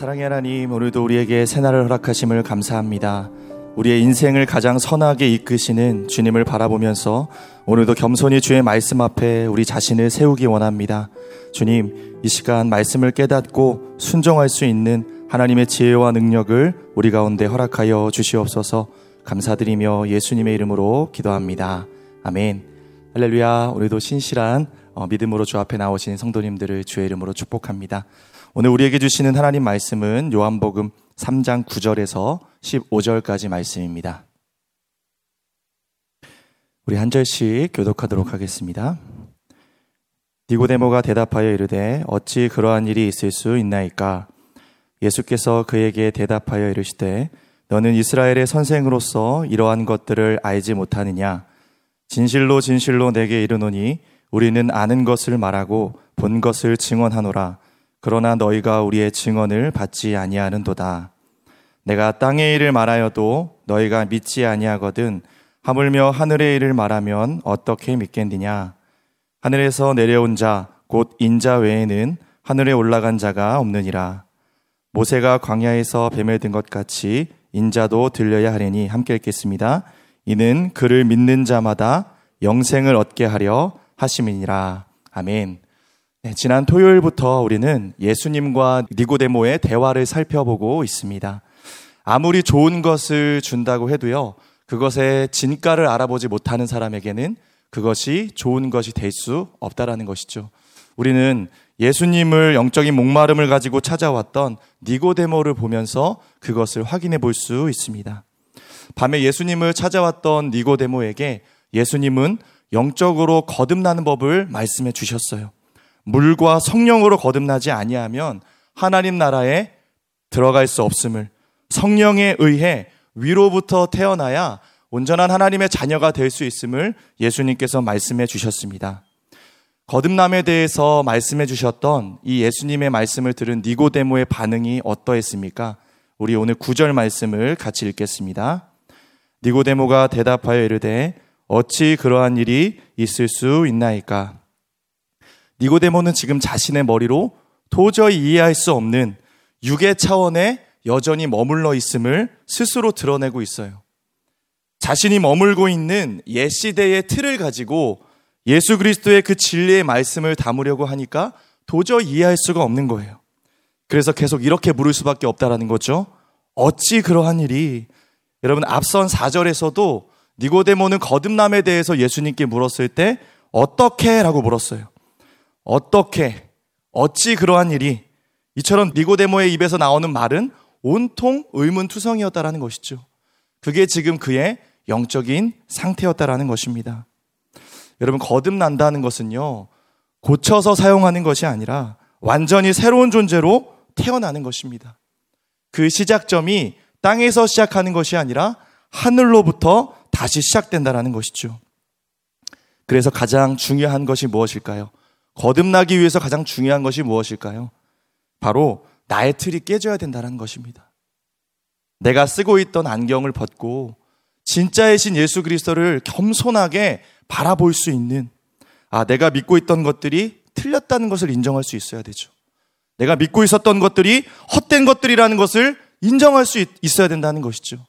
사랑의 하나님, 오늘도 우리에게 새날을 허락하심을 감사합니다. 우리의 인생을 가장 선하게 이끄시는 주님을 바라보면서 오늘도 겸손히 주의 말씀 앞에 우리 자신을 세우기 원합니다. 주님, 이 시간 말씀을 깨닫고 순종할 수 있는 하나님의 지혜와 능력을 우리 가운데 허락하여 주시옵소서 감사드리며 예수님의 이름으로 기도합니다. 아멘. 할렐루야. 오늘도 신실한 어, 믿음으로 주 앞에 나오신 성도님들을 주의 이름으로 축복합니다. 오늘 우리에게 주시는 하나님 말씀은 요한복음 3장 9절에서 15절까지 말씀입니다. 우리 한 절씩 교독하도록 하겠습니다. 니고데모가 대답하여 이르되 어찌 그러한 일이 있을 수 있나이까 예수께서 그에게 대답하여 이르시되 너는 이스라엘의 선생으로서 이러한 것들을 알지 못하느냐 진실로 진실로 내게 이르노니 우리는 아는 것을 말하고 본 것을 증언하노라 그러나 너희가 우리의 증언을 받지 아니하는도다 내가 땅의 일을 말하여도 너희가 믿지 아니하거든 하물며 하늘의 일을 말하면 어떻게 믿겠느냐 하늘에서 내려온 자 곧 인자 외에는 하늘에 올라간 자가 없느니라 모세가 광야에서 뱀을 든것 같이 인자도 들려야 하리니 함께 읽겠습니다. 이는 그를 믿는 자마다 영생을 얻게 하려 하심이니라. 아멘. 네, 지난 토요일부터 우리는 예수님과 니고데모의 대화를 살펴보고 있습니다. 아무리 좋은 것을 준다고 해도요, 그것의 진가를 알아보지 못하는 사람에게는 그것이 좋은 것이 될 수 없다라는 것이죠. 우리는 예수님을 영적인 목마름을 가지고 찾아왔던 니고데모를 보면서 그것을 확인해 볼 수 있습니다. 밤에 예수님을 찾아왔던 니고데모에게 예수님은 영적으로 거듭나는 법을 말씀해 주셨어요. 물과 성령으로 거듭나지 아니하면 하나님 나라에 들어갈 수 없음을 성령에 의해 위로부터 태어나야 온전한 하나님의 자녀가 될 수 있음을 예수님께서 말씀해 주셨습니다. 거듭남에 대해서 말씀해 주셨던 이 예수님의 말씀을 들은 니고데모의 반응이 어떠했습니까? 우리 오늘 구절 말씀을 같이 읽겠습니다. 니고데모가 대답하여 이르되 어찌 그러한 일이 있을 수 있나이까? 니고데모는 지금 자신의 머리로 도저히 이해할 수 없는 육의 차원에 여전히 머물러 있음을 스스로 드러내고 있어요. 자신이 머물고 있는 옛 시대의 틀을 가지고 예수 그리스도의 그 진리의 말씀을 담으려고 하니까 도저히 이해할 수가 없는 거예요. 그래서 계속 이렇게 물을 수밖에 없다라는 거죠. 어찌 그러한 일이 여러분 앞선 4절에서도 니고데모는 거듭남에 대해서 예수님께 물었을 때 어떻게 라고 물었어요. 어떻게 어찌 그러한 일이 이처럼 니고데모의 입에서 나오는 말은 온통 의문투성이었다라는 것이죠. 그게 지금 그의 영적인 상태였다라는 것입니다. 여러분 거듭난다는 것은요. 고쳐서 사용하는 것이 아니라 완전히 새로운 존재로 태어나는 것입니다. 그 시작점이 땅에서 시작하는 것이 아니라 하늘로부터 다시 시작된다라는 것이죠. 그래서 가장 중요한 것이 무엇일까요? 거듭나기 위해서 가장 중요한 것이 무엇일까요? 바로 나의 틀이 깨져야 된다는 것입니다. 내가 쓰고 있던 안경을 벗고 진짜의 신 예수 그리스도를 겸손하게 바라볼 수 있는 아, 내가 믿고 있던 것들이 틀렸다는 것을 인정할 수 있어야 되죠. 내가 믿고 있었던 것들이 헛된 것들이라는 것을 인정할 수 있어야 된다는 것이죠.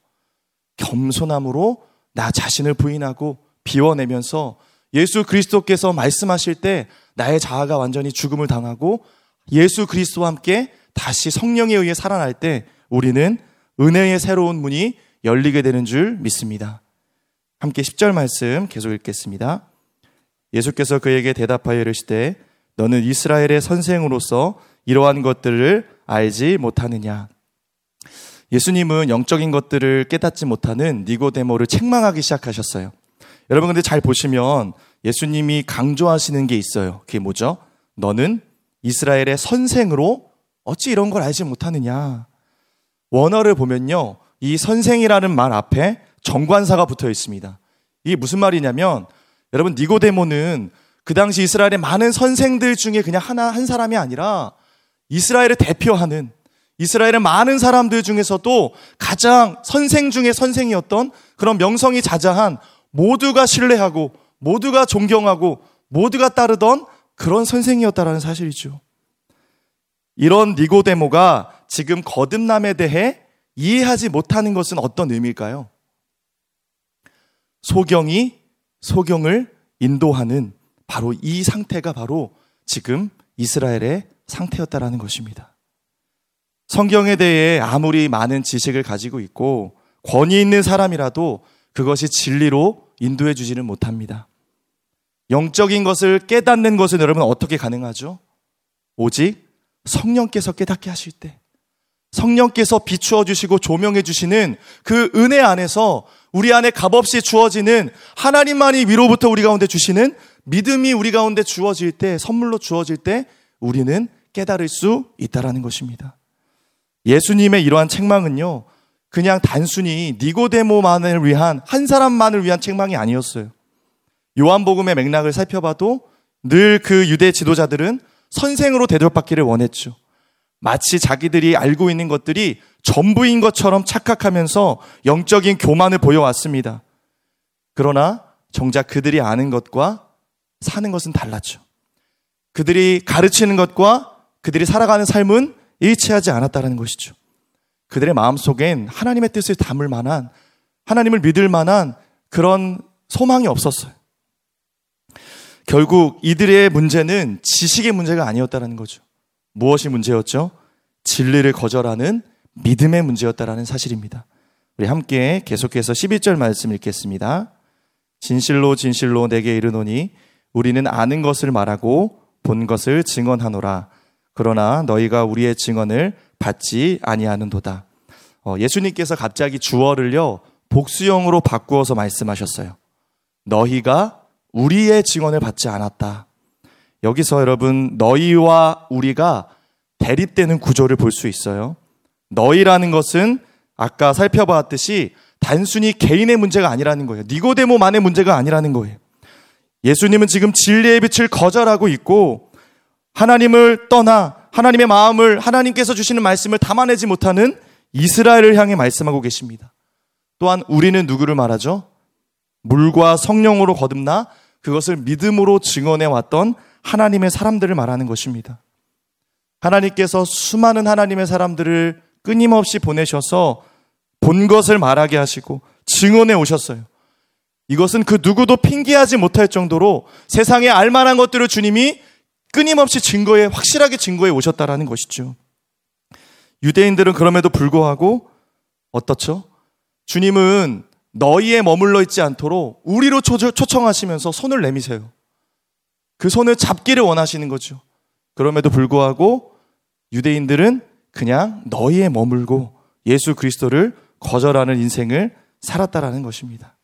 겸손함으로 나 자신을 부인하고 비워내면서 예수 그리스도께서 말씀하실 때 나의 자아가 완전히 죽음을 당하고 예수 그리스도와 함께 다시 성령에 의해 살아날 때 우리는 은혜의 새로운 문이 열리게 되는 줄 믿습니다. 함께 10절 말씀 계속 읽겠습니다. 예수께서 그에게 대답하여 이르시되 너는 이스라엘의 선생으로서 이러한 것들을 알지 못하느냐. 예수님은 영적인 것들을 깨닫지 못하는 니고데모를 책망하기 시작하셨어요. 여러분 근데 잘 보시면 예수님이 강조하시는 게 있어요. 그게 뭐죠? 너는 이스라엘의 선생으로 어찌 이런 걸 알지 못하느냐. 원어를 보면요. 이 선생이라는 말 앞에 정관사가 붙어 있습니다. 이게 무슨 말이냐면 여러분 니고데모는 그 당시 이스라엘의 많은 선생들 중에 그냥 하나 한 사람이 아니라 이스라엘을 대표하는 이스라엘의 많은 사람들 중에서도 가장 선생 중에 선생이었던 그런 명성이 자자한 모두가 신뢰하고 모두가 존경하고 모두가 따르던 그런 선생이었다라는 사실이죠. 이런 니고데모가 지금 거듭남에 대해 이해하지 못하는 것은 어떤 의미일까요? 소경이 소경을 인도하는 바로 이 상태가 바로 지금 이스라엘의 상태였다라는 것입니다. 성경에 대해 아무리 많은 지식을 가지고 있고 권위 있는 사람이라도 그것이 진리로 인도해 주지는 못합니다. 영적인 것을 깨닫는 것은 여러분 어떻게 가능하죠? 오직 성령께서 깨닫게 하실 때 성령께서 비추어 주시고 조명해 주시는 그 은혜 안에서 우리 안에 값없이 주어지는 하나님만이 위로부터 우리 가운데 주시는 믿음이 우리 가운데 주어질 때 선물로 주어질 때 우리는 깨달을 수 있다라는 것입니다. 예수님의 이러한 책망은요. 그냥 단순히 니고데모만을 위한 한 사람만을 위한 책망이 아니었어요. 요한복음의 맥락을 살펴봐도 늘 그 유대 지도자들은 선생으로 대접받기를 원했죠. 마치 자기들이 알고 있는 것들이 전부인 것처럼 착각하면서 영적인 교만을 보여왔습니다. 그러나 정작 그들이 아는 것과 사는 것은 달랐죠. 그들이 가르치는 것과 그들이 살아가는 삶은 일치하지 않았다는 것이죠. 그들의 마음속엔 하나님의 뜻을 담을 만한 하나님을 믿을 만한 그런 소망이 없었어요. 결국 이들의 문제는 지식의 문제가 아니었다는 거죠. 무엇이 문제였죠? 진리를 거절하는 믿음의 문제였다라는 사실입니다. 우리 함께 계속해서 12절 말씀 읽겠습니다. 진실로 진실로 내게 이르노니 우리는 아는 것을 말하고 본 것을 증언하노라. 그러나 너희가 우리의 증언을 받지 아니하는도다. 어, 예수님께서 갑자기 주어를요 복수형으로 바꾸어서 말씀하셨어요. 너희가 우리의 증언을 받지 않았다. 여기서 여러분 너희와 우리가 대립되는 구조를 볼 수 있어요. 너희라는 것은 아까 살펴봤듯이 단순히 개인의 문제가 아니라는 거예요. 니고데모만의 문제가 아니라는 거예요. 예수님은 지금 진리의 빛을 거절하고 있고 하나님을 떠나 하나님의 마음을 하나님께서 주시는 말씀을 담아내지 못하는 이스라엘을 향해 말씀하고 계십니다. 또한 우리는 누구를 말하죠? 물과 성령으로 거듭나 그것을 믿음으로 증언해 왔던 하나님의 사람들을 말하는 것입니다. 하나님께서 수많은 하나님의 사람들을 끊임없이 보내셔서 본 것을 말하게 하시고 증언해 오셨어요. 이것은 그 누구도 핑계하지 못할 정도로 세상에 알만한 것들을 주님이 끊임없이 증거에 확실하게 증거해 오셨다라는 것이죠. 유대인들은 그럼에도 불구하고 어떻죠? 주님은 너희에 머물러 있지 않도록 우리로 초청하시면서 손을 내미세요. 그 손을 잡기를 원하시는 거죠. 그럼에도 불구하고 유대인들은 그냥 너희에 머물고 예수 그리스도를 거절하는 인생을 살았다라는 것입니다.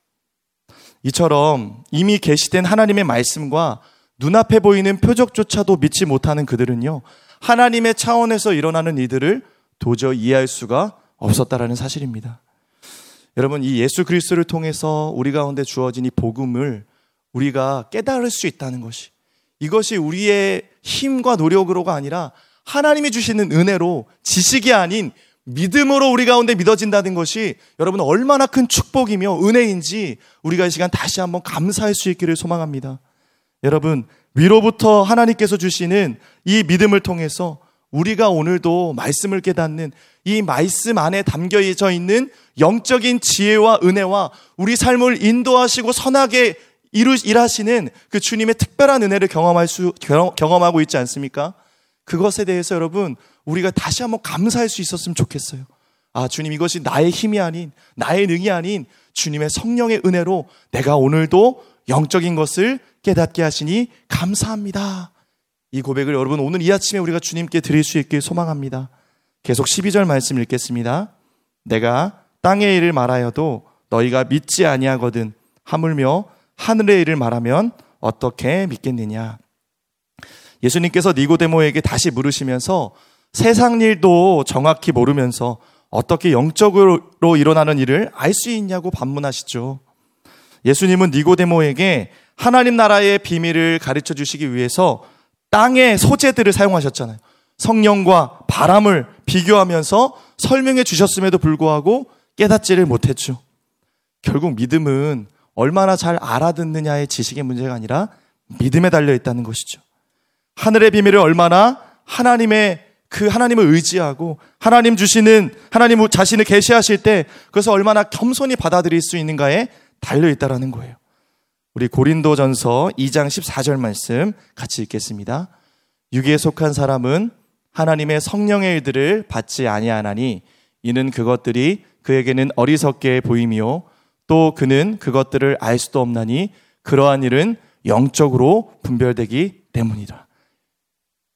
이처럼 이미 계시된 하나님의 말씀과 눈앞에 보이는 표적조차도 믿지 못하는 그들은요, 하나님의 차원에서 일어나는 이들을 도저히 이해할 수가 없었다라는 사실입니다. 여러분, 이 예수 그리스도를 통해서 우리 가운데 주어진 이 복음을 우리가 깨달을 수 있다는 것이 이것이 우리의 힘과 노력으로가 아니라 하나님이 주시는 은혜로 지식이 아닌 믿음으로 우리 가운데 믿어진다는 것이 여러분 얼마나 큰 축복이며 은혜인지 우리가 이 시간 다시 한번 감사할 수 있기를 소망합니다. 여러분, 위로부터 하나님께서 주시는 이 믿음을 통해서 우리가 오늘도 말씀을 깨닫는 이 말씀 안에 담겨져 있는 영적인 지혜와 은혜와 우리 삶을 인도하시고 선하게 이루, 일하시는 그 주님의 특별한 은혜를 경험할 수, 경험하고 있지 않습니까? 그것에 대해서 여러분, 우리가 다시 한번 감사할 수 있었으면 좋겠어요. 아, 주님, 이것이 나의 힘이 아닌, 나의 능이 아닌 주님의 성령의 은혜로 내가 오늘도 영적인 것을 깨닫게 하시니 감사합니다. 이 고백을 여러분 오늘 이 아침에 우리가 주님께 드릴 수 있길 소망합니다. 계속 12절 말씀 읽겠습니다. 내가 땅의 일을 말하여도 너희가 믿지 아니하거든 하물며 하늘의 일을 말하면 어떻게 믿겠느냐. 예수님께서 니고데모에게 다시 물으시면서 세상 일도 정확히 모르면서 어떻게 영적으로 일어나는 일을 알 수 있냐고 반문하시죠. 예수님은 니고데모에게 하나님 나라의 비밀을 가르쳐 주시기 위해서 땅의 소재들을 사용하셨잖아요. 성령과 바람을 비교하면서 설명해 주셨음에도 불구하고 깨닫지를 못했죠. 결국 믿음은 얼마나 잘 알아듣느냐의 지식의 문제가 아니라 믿음에 달려 있다는 것이죠. 하늘의 비밀을 얼마나 하나님의 그 하나님을 의지하고 하나님 주시는 하나님 자신을 계시하실 때 그것을 얼마나 겸손히 받아들일 수 있는가에 달려 있다라는 거예요. 우리 고린도전서 2장 14절 말씀 같이 읽겠습니다. 유기에 속한 사람은 하나님의 성령의 일들을 받지 아니하나니 이는 그것들이 그에게는 어리석게 보임이요 또 그는 그것들을 알 수도 없나니 그러한 일은 영적으로 분별되기 때문이다.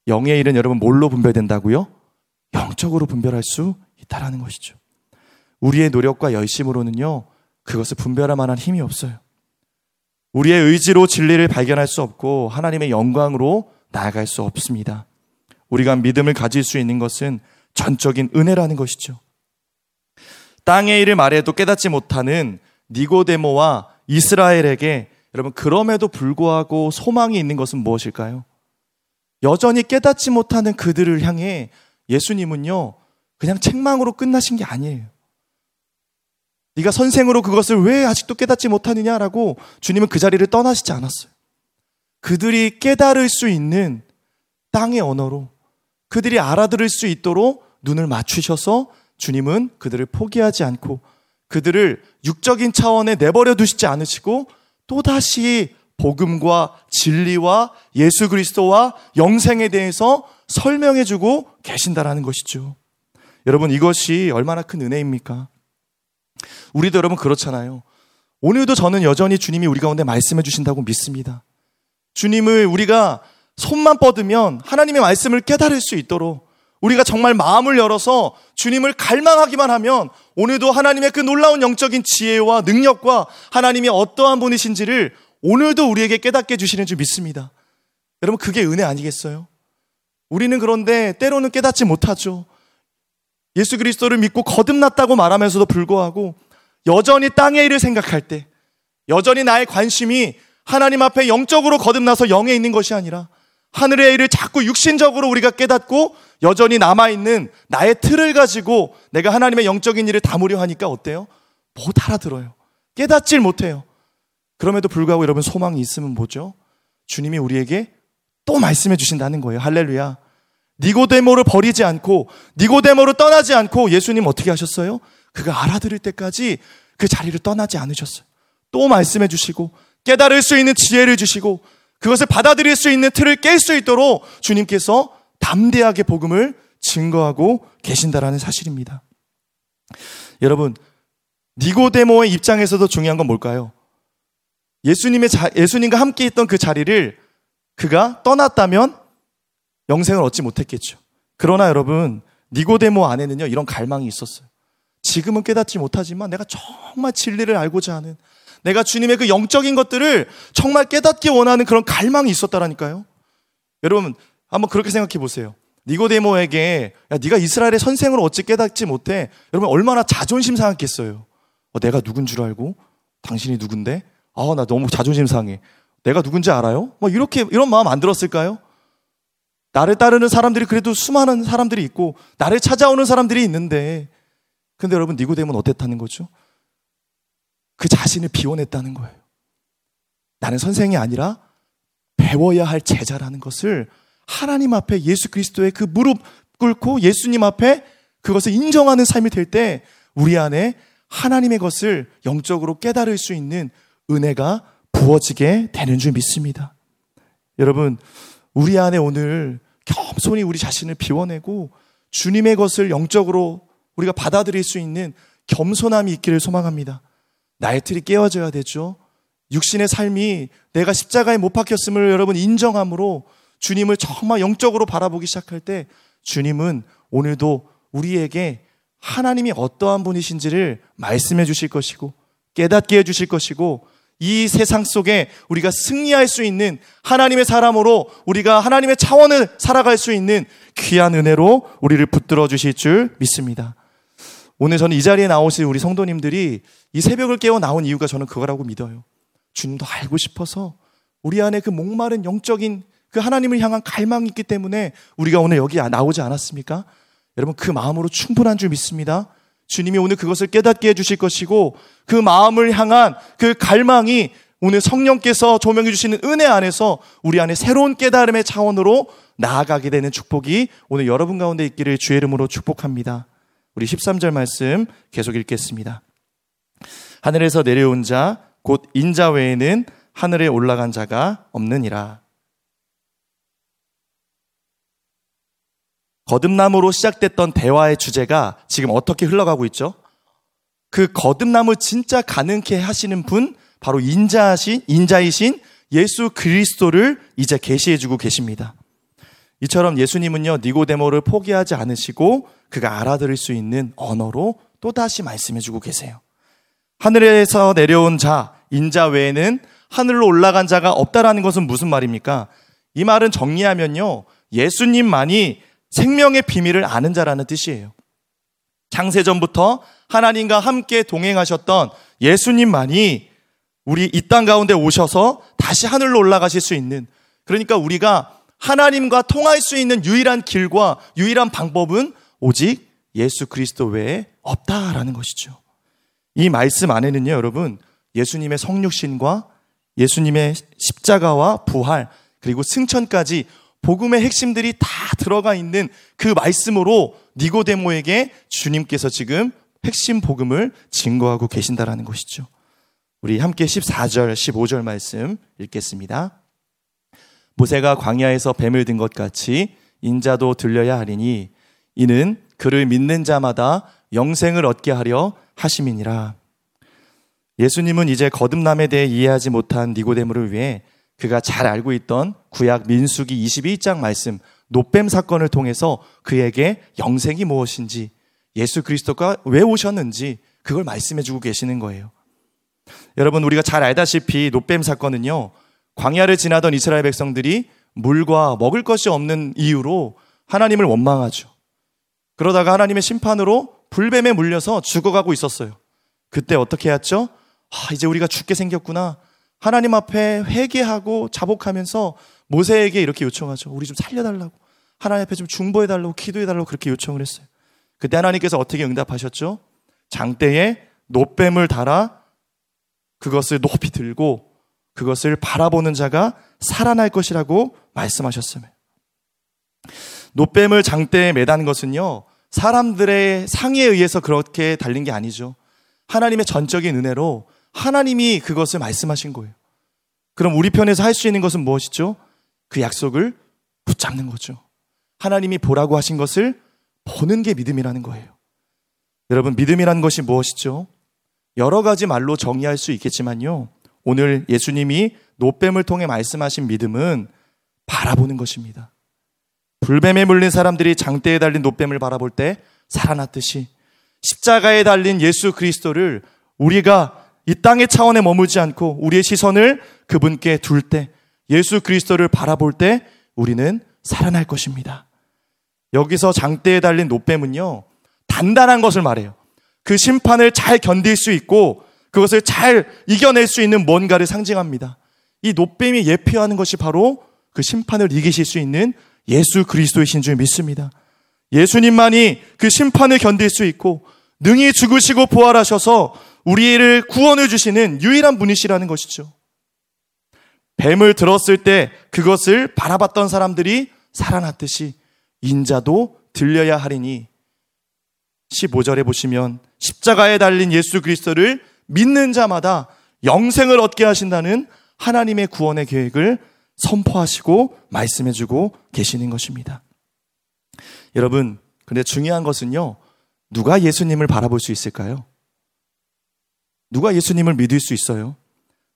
영의 일은 여러분 뭘로 분별된다고요? 영적으로 분별할 수 있다라는 것이죠. 우리의 노력과 열심으로는요, 그것을 분별할 만한 힘이 없어요. 우리의 의지로 진리를 발견할 수 없고 하나님의 영광으로 나아갈 수 없습니다. 우리가 믿음을 가질 수 있는 것은 전적인 은혜라는 것이죠. 땅의 일을 말해도 깨닫지 못하는 니고데모와 이스라엘에게 여러분 그럼에도 불구하고 소망이 있는 것은 무엇일까요? 여전히 깨닫지 못하는 그들을 향해 예수님은요 그냥 책망으로 끝나신 게 아니에요. 네가 선생으로 그것을 왜 아직도 깨닫지 못하느냐라고 주님은 그 자리를 떠나시지 않았어요. 그들이 깨달을 수 있는 땅의 언어로 그들이 알아들을 수 있도록 눈을 맞추셔서 주님은 그들을 포기하지 않고 그들을 육적인 차원에 내버려 두시지 않으시고 또다시 복음과 진리와 예수 그리스도와 영생에 대해서 설명해 주고 계신다라는 것이죠. 여러분 이것이 얼마나 큰 은혜입니까? 우리도 여러분 그렇잖아요. 오늘도 저는 여전히 주님이 우리 가운데 말씀해 주신다고 믿습니다. 주님을 우리가 손만 뻗으면 하나님의 말씀을 깨달을 수 있도록 우리가 정말 마음을 열어서 주님을 갈망하기만 하면 오늘도 하나님의 그 놀라운 영적인 지혜와 능력과 하나님이 어떠한 분이신지를 오늘도 우리에게 깨닫게 해주시는 줄 믿습니다. 여러분, 그게 은혜 아니겠어요? 우리는 그런데 때로는 깨닫지 못하죠. 예수 그리스도를 믿고 거듭났다고 말하면서도 불구하고 여전히 땅의 일을 생각할 때, 여전히 나의 관심이 하나님 앞에 영적으로 거듭나서 영에 있는 것이 아니라 하늘의 일을 자꾸 육신적으로 우리가 깨닫고 여전히 남아있는 나의 틀을 가지고 내가 하나님의 영적인 일을 담으려 하니까 어때요? 못 알아들어요. 깨닫질 못해요. 그럼에도 불구하고 여러분 소망이 있으면 뭐죠? 주님이 우리에게 또 말씀해 주신다는 거예요. 할렐루야. 니고데모를 버리지 않고 니고데모를 떠나지 않고 예수님 어떻게 하셨어요? 그가 알아들을 때까지 그 자리를 떠나지 않으셨어요. 또 말씀해 주시고 깨달을 수 있는 지혜를 주시고 그것을 받아들일 수 있는 틀을 깰 수 있도록 주님께서 담대하게 복음을 증거하고 계신다라는 사실입니다. 여러분, 니고데모의 입장에서도 중요한 건 뭘까요? 예수님의 자, 예수님과 함께 있던 그 자리를 그가 떠났다면 영생을 얻지 못했겠죠. 그러나 여러분, 니고데모 안에는요, 이런 갈망이 있었어요. 지금은 깨닫지 못하지만 내가 정말 진리를 알고자 하는 내가 주님의 그 영적인 것들을 정말 깨닫기 원하는 그런 갈망이 있었다라니까요. 여러분, 한번 그렇게 생각해 보세요. 니고데모에게 야 네가 이스라엘의 선생으로 어찌 깨닫지 못해? 여러분 얼마나 자존심 상했겠어요. 어, 내가 누군 줄 알고 당신이 누군데? 아 나 너무 자존심 상해. 내가 누군지 알아요? 뭐 이렇게 이런 마음 안 들었을까요? 나를 따르는 사람들이 그래도 수많은 사람들이 있고 나를 찾아오는 사람들이 있는데 근데 여러분 니고데모는 어땠다는 거죠? 그 자신을 비워냈다는 거예요. 나는 선생이 아니라 배워야 할 제자라는 것을 하나님 앞에 예수 그리스도의 그 무릎 꿇고 예수님 앞에 그것을 인정하는 삶이 될 때 우리 안에 하나님의 것을 영적으로 깨달을 수 있는 은혜가 부어지게 되는 줄 믿습니다. 여러분, 우리 안에 오늘 겸손히 우리 자신을 비워내고 주님의 것을 영적으로 우리가 받아들일 수 있는 겸손함이 있기를 소망합니다. 나의 틀이 깨어져야 되죠. 육신의 삶이 내가 십자가에 못 박혔음을 여러분 인정함으로 주님을 정말 영적으로 바라보기 시작할 때 주님은 오늘도 우리에게 하나님이 어떠한 분이신지를 말씀해 주실 것이고 깨닫게 해 주실 것이고 이 세상 속에 우리가 승리할 수 있는 하나님의 사람으로 우리가 하나님의 차원을 살아갈 수 있는 귀한 은혜로 우리를 붙들어 주실 줄 믿습니다. 오늘 저는 이 자리에 나오신 우리 성도님들이 이 새벽을 깨워 나온 이유가 저는 그거라고 믿어요. 주님도 알고 싶어서 우리 안에 그 목마른 영적인 그 하나님을 향한 갈망이 있기 때문에 우리가 오늘 여기 나오지 않았습니까? 여러분 그 마음으로 충분한 줄 믿습니다. 주님이 오늘 그것을 깨닫게 해주실 것이고 그 마음을 향한 그 갈망이 오늘 성령께서 조명해 주시는 은혜 안에서 우리 안에 새로운 깨달음의 차원으로 나아가게 되는 축복이 오늘 여러분 가운데 있기를 주의 이름으로 축복합니다. 우리 13절 말씀 계속 읽겠습니다. 하늘에서 내려온 자, 곧 인자 외에는 하늘에 올라간 자가 없느니라. 거듭남으로 시작됐던 대화의 주제가 지금 어떻게 흘러가고 있죠? 그 거듭남을 진짜 가능케 하시는 분, 바로 인자신, 인자이신 예수 그리스도를 이제 계시해 주고 계십니다. 이처럼 예수님은요, 니고데모를 포기하지 않으시고 그가 알아들을 수 있는 언어로 또 다시 말씀해 주고 계세요. 하늘에서 내려온 자, 인자 외에는 하늘로 올라간 자가 없다라는 것은 무슨 말입니까? 이 말은 정리하면요, 예수님만이 생명의 비밀을 아는 자라는 뜻이에요. 창세전부터 하나님과 함께 동행하셨던 예수님만이 우리 이 땅 가운데 오셔서 다시 하늘로 올라가실 수 있는 그러니까 우리가 하나님과 통할 수 있는 유일한 길과 유일한 방법은 오직 예수 그리스도 외에 없다라는 것이죠. 이 말씀 안에는요, 여러분, 예수님의 성육신과 예수님의 십자가와 부활, 그리고 승천까지 복음의 핵심들이 다 들어가 있는 그 말씀으로 니고데모에게 주님께서 지금 핵심 복음을 증거하고 계신다라는 것이죠. 우리 함께 14절, 15절 말씀 읽겠습니다. 모세가 광야에서 뱀을 든 것 같이 인자도 들려야 하리니 이는 그를 믿는 자마다 영생을 얻게 하려 하심이니라. 예수님은 이제 거듭남에 대해 이해하지 못한 니고데모를 위해 그가 잘 알고 있던 구약 민수기 22장 말씀 노뱀 사건을 통해서 그에게 영생이 무엇인지 예수 그리스도가 왜 오셨는지 그걸 말씀해 주고 계시는 거예요. 여러분 우리가 잘 알다시피 노뱀 사건은요. 광야를 지나던 이스라엘 백성들이 물과 먹을 것이 없는 이유로 하나님을 원망하죠. 그러다가 하나님의 심판으로 불뱀에 물려서 죽어가고 있었어요. 그때 어떻게 했죠? 아, 이제 우리가 죽게 생겼구나. 하나님 앞에 회개하고 자복하면서 모세에게 이렇게 요청하죠. 우리 좀 살려달라고. 하나님 앞에 좀 중보해달라고, 기도해달라고 그렇게 요청을 했어요. 그때 하나님께서 어떻게 응답하셨죠? 장대에 노뱀을 달아 그것을 높이 들고 그것을 바라보는 자가 살아날 것이라고 말씀하셨으며 노뱀을 장대에 매단 것은요, 사람들의 상의에 의해서 그렇게 달린 게 아니죠. 하나님의 전적인 은혜로 하나님이 그것을 말씀하신 거예요. 그럼 우리 편에서 할 수 있는 것은 무엇이죠? 그 약속을 붙잡는 거죠. 하나님이 보라고 하신 것을 보는 게 믿음이라는 거예요. 여러분, 믿음이라는 것이 무엇이죠? 여러 가지 말로 정의할 수 있겠지만요. 오늘 예수님이 노뱀을 통해 말씀하신 믿음은 바라보는 것입니다. 불뱀에 물린 사람들이 장대에 달린 노뱀을 바라볼 때 살아났듯이 십자가에 달린 예수 그리스도를 우리가 이 땅의 차원에 머물지 않고 우리의 시선을 그분께 둘 때 예수 그리스도를 바라볼 때 우리는 살아날 것입니다. 여기서 장대에 달린 노뱀은요, 단단한 것을 말해요. 그 심판을 잘 견딜 수 있고 그것을 잘 이겨낼 수 있는 뭔가를 상징합니다. 이 노뱀이 예표하는 것이 바로 그 심판을 이기실 수 있는 예수 그리스도이신 줄 믿습니다. 예수님만이 그 심판을 견딜 수 있고 능히 죽으시고 부활하셔서 우리를 구원해 주시는 유일한 분이시라는 것이죠. 뱀을 들었을 때 그것을 바라봤던 사람들이 살아났듯이 인자도 들려야 하리니 15절에 보시면 십자가에 달린 예수 그리스도를 믿는 자마다 영생을 얻게 하신다는 하나님의 구원의 계획을 선포하시고 말씀해 주고 계시는 것입니다. 여러분, 근데 중요한 것은요, 누가 예수님을 바라볼 수 있을까요? 누가 예수님을 믿을 수 있어요?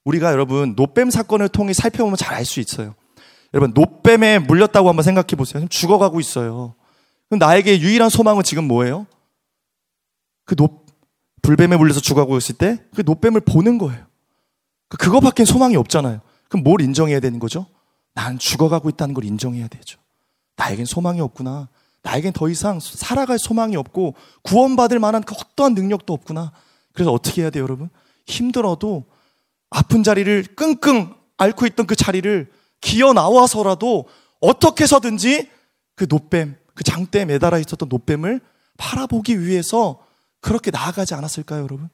우리가 여러분, 놋뱀 사건을 통해 살펴보면 잘 알 수 있어요. 여러분, 놋뱀에 물렸다고 한번 생각해 보세요. 죽어가고 있어요. 그럼 나에게 유일한 소망은 지금 뭐예요? 그 노, 불뱀에 물려서 죽어가고 있을 때 그 놋뱀을 보는 거예요. 그 그거밖엔 소망이 없잖아요. 그럼 뭘 인정해야 되는 거죠? 난 죽어가고 있다는 걸 인정해야 되죠. 나에겐 소망이 없구나. 나에겐 더 이상 살아갈 소망이 없고 구원받을 만한 그 어떠한 능력도 없구나. 그래서 어떻게 해야 돼요, 여러분? 힘들어도 아픈 자리를 끙끙 앓고 있던 그 자리를 기어 나와서라도 어떻게 해서든지 그 노뱀, 그 장대에 매달아 있었던 노뱀을 팔아보기 위해서 그렇게 나아가지 않았을까요, 여러분?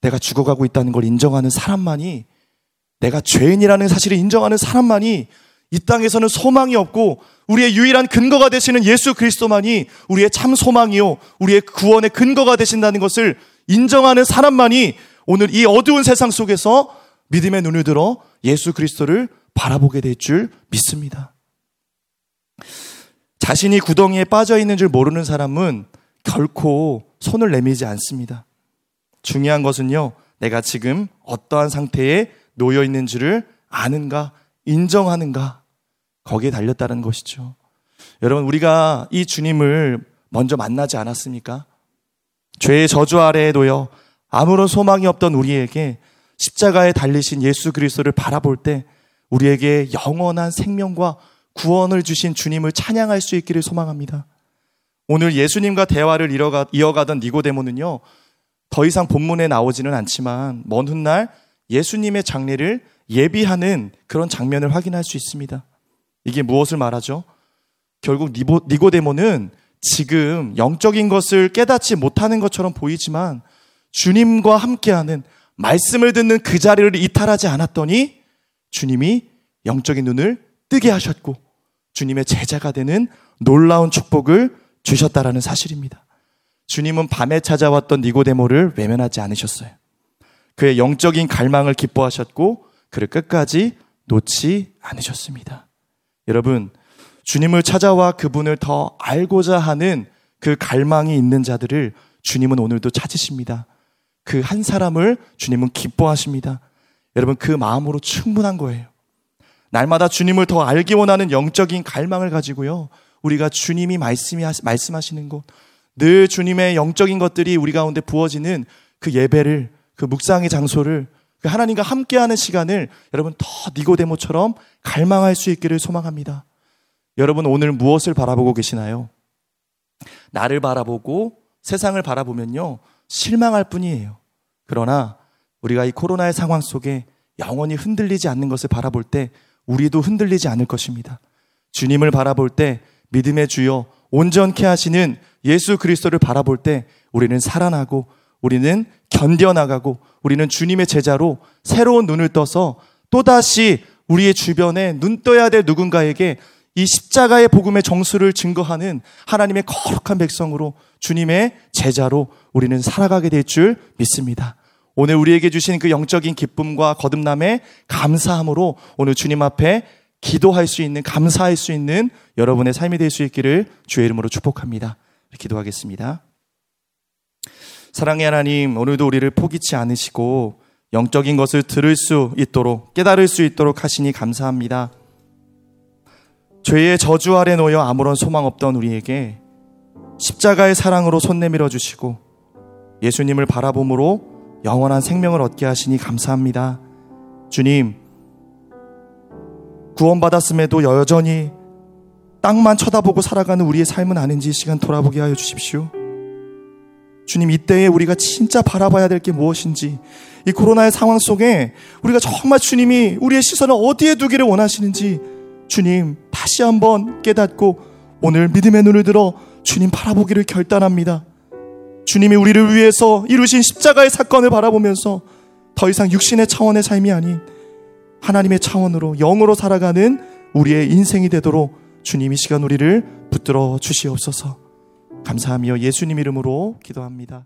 내가 죽어가고 있다는 걸 인정하는 사람만이 내가 죄인이라는 사실을 인정하는 사람만이 이 땅에서는 소망이 없고 우리의 유일한 근거가 되시는 예수 그리스도만이 우리의 참 소망이요 우리의 구원의 근거가 되신다는 것을 인정하는 사람만이 오늘 이 어두운 세상 속에서 믿음의 눈을 들어 예수 그리스도를 바라보게 될 줄 믿습니다. 자신이 구덩이에 빠져 있는 줄 모르는 사람은 결코 손을 내밀지 않습니다. 중요한 것은요, 내가 지금 어떠한 상태에 놓여 있는지를 아는가, 인정하는가, 거기에 달렸다는 것이죠. 여러분, 우리가 이 주님을 먼저 만나지 않았습니까? 죄의 저주 아래에 놓여 아무런 소망이 없던 우리에게 십자가에 달리신 예수 그리스도를 바라볼 때 우리에게 영원한 생명과 구원을 주신 주님을 찬양할 수 있기를 소망합니다. 오늘 예수님과 대화를 이어가던 니고데모는요, 더 이상 본문에 나오지는 않지만 먼 훗날 예수님의 장례를 예비하는 그런 장면을 확인할 수 있습니다. 이게 무엇을 말하죠? 결국 니보, 니고데모는 지금 영적인 것을 깨닫지 못하는 것처럼 보이지만 주님과 함께하는 말씀을 듣는 그 자리를 이탈하지 않았더니 주님이 영적인 눈을 뜨게 하셨고 주님의 제자가 되는 놀라운 축복을 주셨다라는 사실입니다. 주님은 밤에 찾아왔던 니고데모를 외면하지 않으셨어요. 그의 영적인 갈망을 기뻐하셨고 그를 끝까지 놓지 않으셨습니다. 여러분, 주님을 찾아와 그분을 더 알고자 하는 그 갈망이 있는 자들을 주님은 오늘도 찾으십니다. 그 한 사람을 주님은 기뻐하십니다. 여러분, 그 마음으로 충분한 거예요. 날마다 주님을 더 알기 원하는 영적인 갈망을 가지고요. 우리가 주님이 말씀이, 말씀하시는 곳, 늘 주님의 영적인 것들이 우리 가운데 부어지는 그 예배를, 그 묵상의 장소를, 그 하나님과 함께하는 시간을 여러분 더 니고데모처럼 갈망할 수 있기를 소망합니다. 여러분 오늘 무엇을 바라보고 계시나요? 나를 바라보고 세상을 바라보면요. 실망할 뿐이에요. 그러나 우리가 이 코로나의 상황 속에 영원히 흔들리지 않는 것을 바라볼 때 우리도 흔들리지 않을 것입니다. 주님을 바라볼 때 믿음의 주여 온전케 하시는 예수 그리스도를 바라볼 때 우리는 살아나고 우리는 견뎌나가고 우리는 주님의 제자로 새로운 눈을 떠서 또다시 우리의 주변에 눈 떠야 될 누군가에게 이 십자가의 복음의 정수를 증거하는 하나님의 거룩한 백성으로 주님의 제자로 우리는 살아가게 될 줄 믿습니다. 오늘 우리에게 주신 그 영적인 기쁨과 거듭남에 감사함으로 오늘 주님 앞에 기도할 수 있는, 감사할 수 있는 여러분의 삶이 될 수 있기를 주의 이름으로 축복합니다. 기도하겠습니다. 사랑의 하나님, 오늘도 우리를 포기치 않으시고 영적인 것을 들을 수 있도록, 깨달을 수 있도록 하시니 감사합니다. 죄의 저주 아래 놓여 아무런 소망 없던 우리에게 십자가의 사랑으로 손 내밀어 주시고 예수님을 바라봄으로 영원한 생명을 얻게 하시니 감사합니다. 주님, 구원받았음에도 여전히 땅만 쳐다보고 살아가는 우리의 삶은 아닌지 시간 돌아보게 하여 주십시오. 주님, 이때에 우리가 진짜 바라봐야 될 게 무엇인지, 이 코로나의 상황 속에 우리가 정말 주님이 우리의 시선을 어디에 두기를 원하시는지, 주님, 다시 한번 깨닫고 오늘 믿음의 눈을 들어 주님 바라보기를 결단합니다. 주님이 우리를 위해서 이루신 십자가의 사건을 바라보면서 더 이상 육신의 차원의 삶이 아닌 하나님의 차원으로 영으로 살아가는 우리의 인생이 되도록 주님 이 시간 우리를 붙들어 주시옵소서. 감사하며 예수님 이름으로 기도합니다.